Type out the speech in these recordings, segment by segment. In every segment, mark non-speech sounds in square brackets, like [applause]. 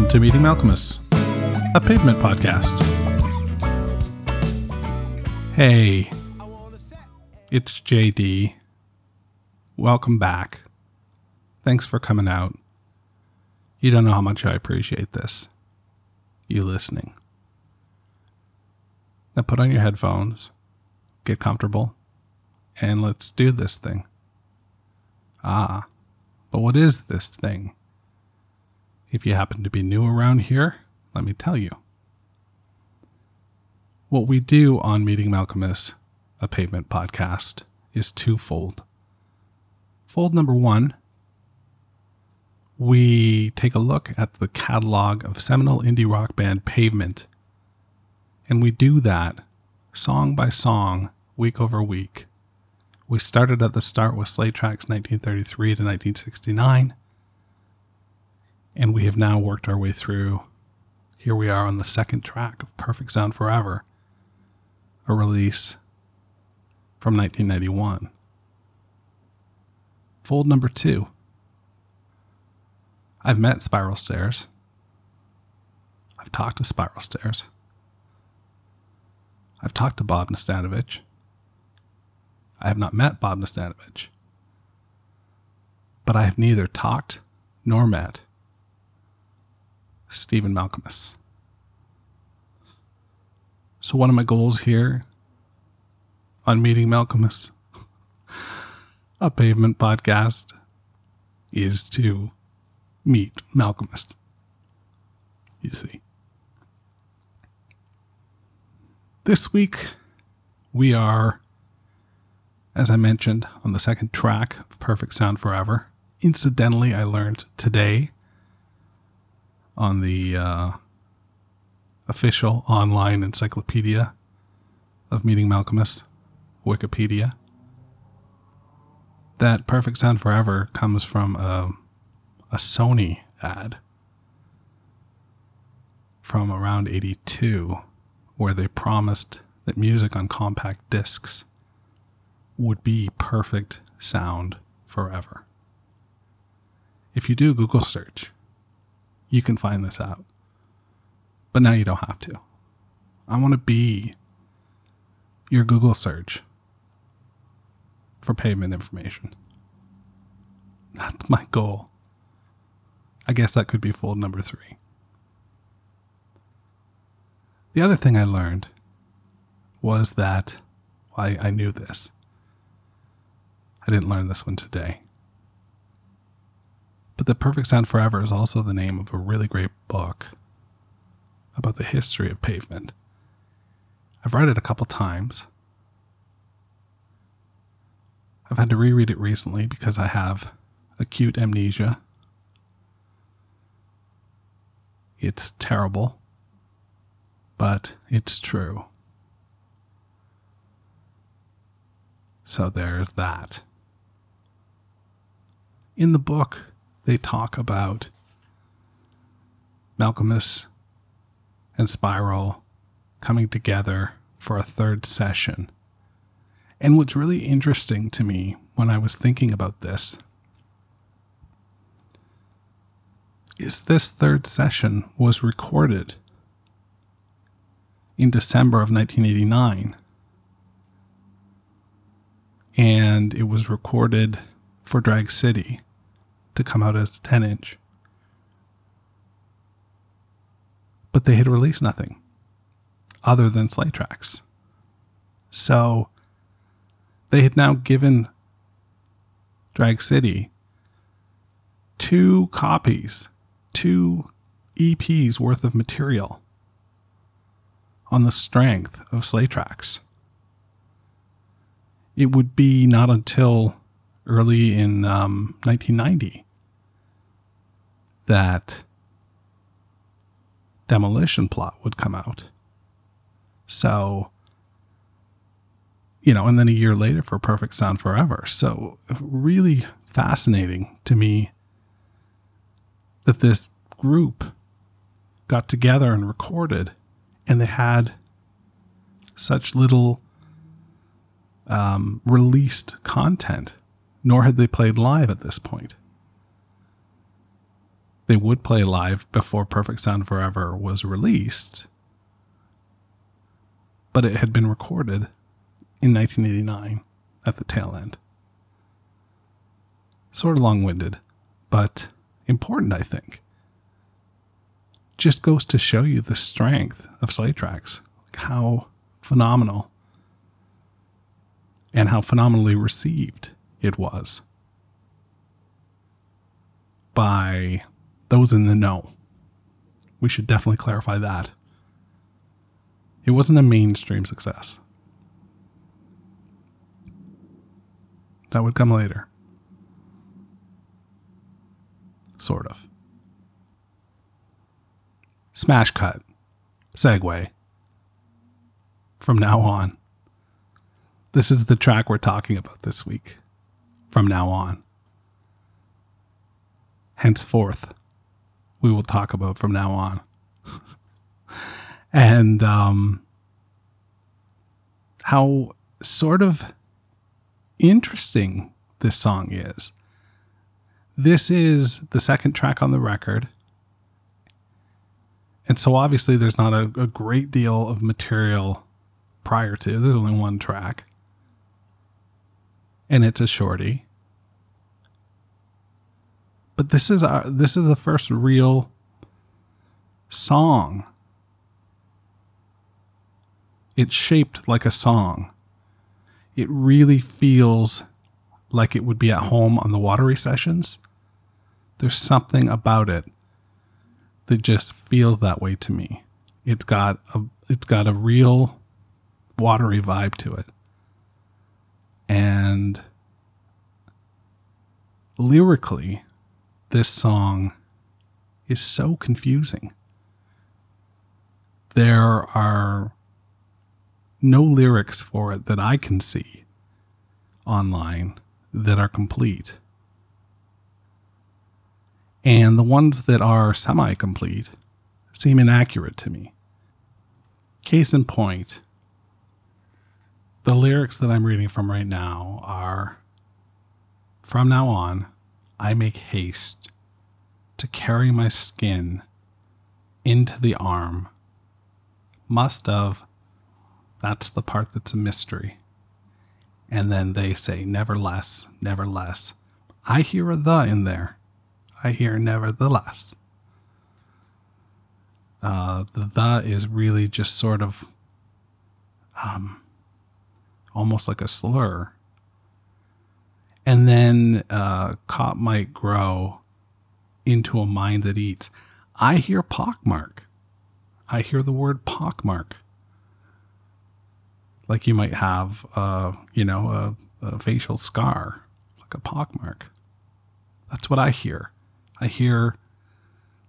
Welcome to Meeting Malkmus, a pavement podcast. Hey, it's JD. Welcome back. Thanks for coming out. You don't know how much I appreciate this. You listening. Now put on your headphones, get comfortable, and let's do this thing. Ah, but what is this thing? If you happen to be new around here, let me tell you. What we do on Meeting Malkmus, a pavement podcast, is twofold. Fold number one, we take a look at the catalog of seminal indie rock band Pavement. And we do that song by song, week over week. We started at the start with Slay Tracks 1933 to 1969 and we have now worked our way through. Here we are on the second track of Perfect Sound Forever, a release from 1991. Fold number two. I've met Spiral Stairs. I've talked to Spiral Stairs. I've talked to Bob Nastanovich. I have not met Bob Nastanovich. But I have neither talked nor met Stephen Malkmus. So, one of my goals here on Meeting Malkmus, [laughs] a pavement podcast, is to meet Malkmus. You see. This week, we are, as I mentioned, on the second track of Perfect Sound Forever. Incidentally, I learned today on the uh, official online encyclopedia of Meeting Malkmus, Wikipedia. That Perfect Sound Forever comes from a, a Sony ad from around 82, where they promised that music on compact discs would be perfect sound forever. If you do Google search, you can find this out. But now you don't have to. I want to be your Google search for pavement information. That's my goal. I guess that could be fold number three. The other thing I learned was that well, I, I knew this. I didn't learn this one today. But The Perfect Sound Forever is also the name of a really great book about the history of pavement. I've read it a couple times. I've had to reread it recently because I have acute amnesia. It's terrible, but it's true. So there's that. In the book, they talk about Malkmus and Spiral coming together for a third session. And what's really interesting to me when I was thinking about this is this third session was recorded in December of 1989. And it was recorded for Drag City to come out as 10 inch. But they had released nothing other than Slay tracks. So they had now given Drag City two copies, two EPs worth of material on the strength of Slay tracks. It would be not until early in um, 1990 that demolition plot would come out. So, you know, and then a year later for Perfect Sound Forever. So, really fascinating to me that this group got together and recorded and they had such little um, released content nor had they played live at this point. they would play live before Perfect Sound Forever was released, but it had been recorded in 1989 at the tail end. Sort of long winded, but important, I think. Just goes to show you the strength of Slay Tracks, how phenomenal and how phenomenally received it was by those in the know. We should definitely clarify that. It wasn't a mainstream success. That would come later. Sort of. Smash cut. Segue. From now on. This is the track we're talking about this week. From now on. Henceforth, we will talk about from now on. [laughs] and um, how sort of interesting this song is. This is the second track on the record. And so obviously there's not a, a great deal of material prior to. There's only one track. And it's a shorty. But this is our this is the first real song. It's shaped like a song it really feels like it would be at home on the watery sessions. There's something about it that just feels that way to me. It's got a it's got a real watery vibe to it. And lyrically, this song is so confusing. There are no lyrics for it that I can see online that are complete. And the ones that are semi complete seem inaccurate to me. Case in point, the lyrics that I'm reading from right now are From now on, I make haste to carry my skin into the arm. Must of that's the part that's a mystery. And then they say, nevertheless, nevertheless. I hear a the in there. I hear nevertheless. Uh, the the is really just sort of um, almost like a slur. And then uh, cop might grow into a mind that eats. I hear pockmark. I hear the word pockmark like you might have, uh, you know, a, a facial scar, like a pockmark. That's what I hear. I hear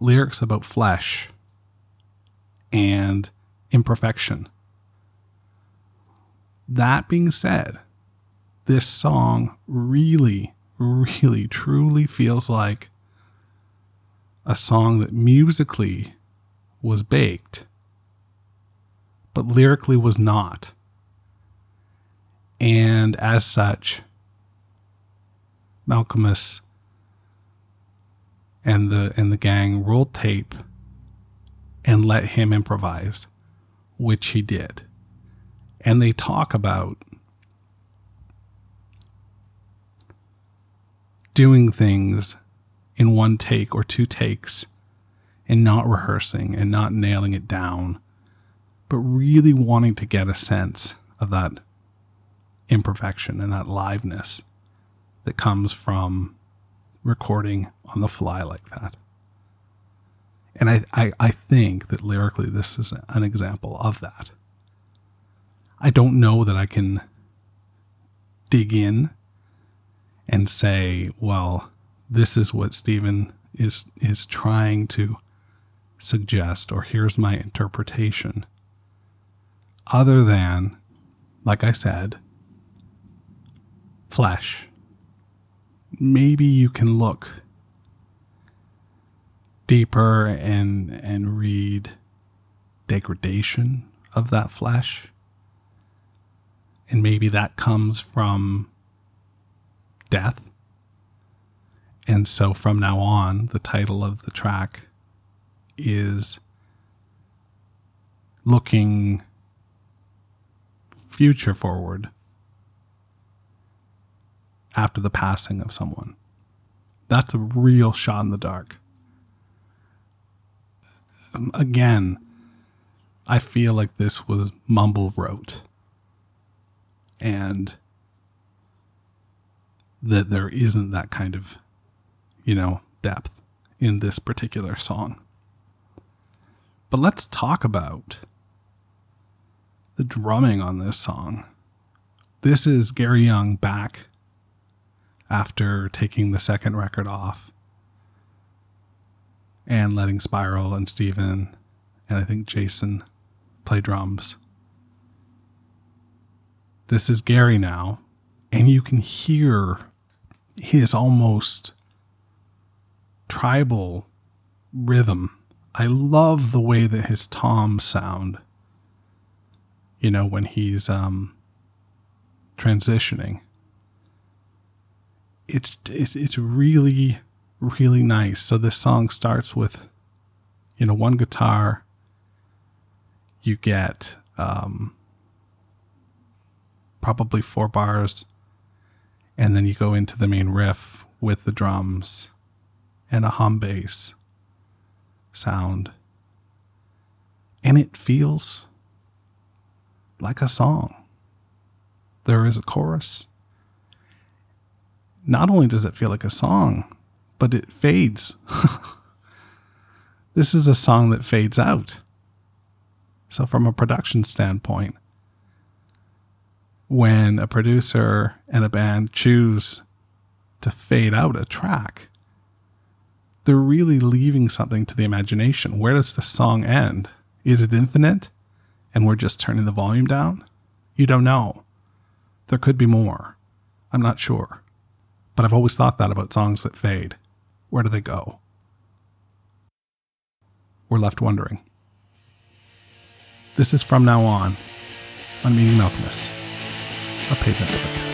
lyrics about flesh and imperfection. That being said, this song really, really, truly feels like a song that musically was baked, but lyrically was not. And as such, Malkmus and the and the gang rolled tape and let him improvise, which he did. And they talk about doing things in one take or two takes and not rehearsing and not nailing it down, but really wanting to get a sense of that imperfection and that liveness that comes from recording on the fly like that. And I, I, I think that lyrically, this is an example of that. I don't know that I can dig in and say, well, this is what Stephen is is trying to suggest, or here's my interpretation. Other than, like I said, flesh. Maybe you can look deeper and and read degradation of that flesh. And maybe that comes from death. And so from now on, the title of the track is looking future forward after the passing of someone. That's a real shot in the dark. Again, I feel like this was mumble wrote. And that there isn't that kind of, you know, depth in this particular song. But let's talk about the drumming on this song. This is Gary Young back after taking the second record off and letting Spiral and Steven and I think Jason play drums. This is Gary now, and you can hear his almost tribal rhythm. I love the way that his toms sound. You know, when he's um, transitioning. It's, it's it's really really nice. So this song starts with, you know, one guitar. You get um, probably four bars, and then you go into the main riff with the drums and a hum bass sound. And it feels like a song. There is a chorus. Not only does it feel like a song, but it fades. [laughs] this is a song that fades out. So, from a production standpoint, when a producer and a band choose to fade out a track, they're really leaving something to the imagination. Where does the song end? Is it infinite and we're just turning the volume down? You don't know. There could be more. I'm not sure. But I've always thought that about songs that fade. Where do they go? We're left wondering. This is From Now On on Meeting Malkmus, a pavement podcast.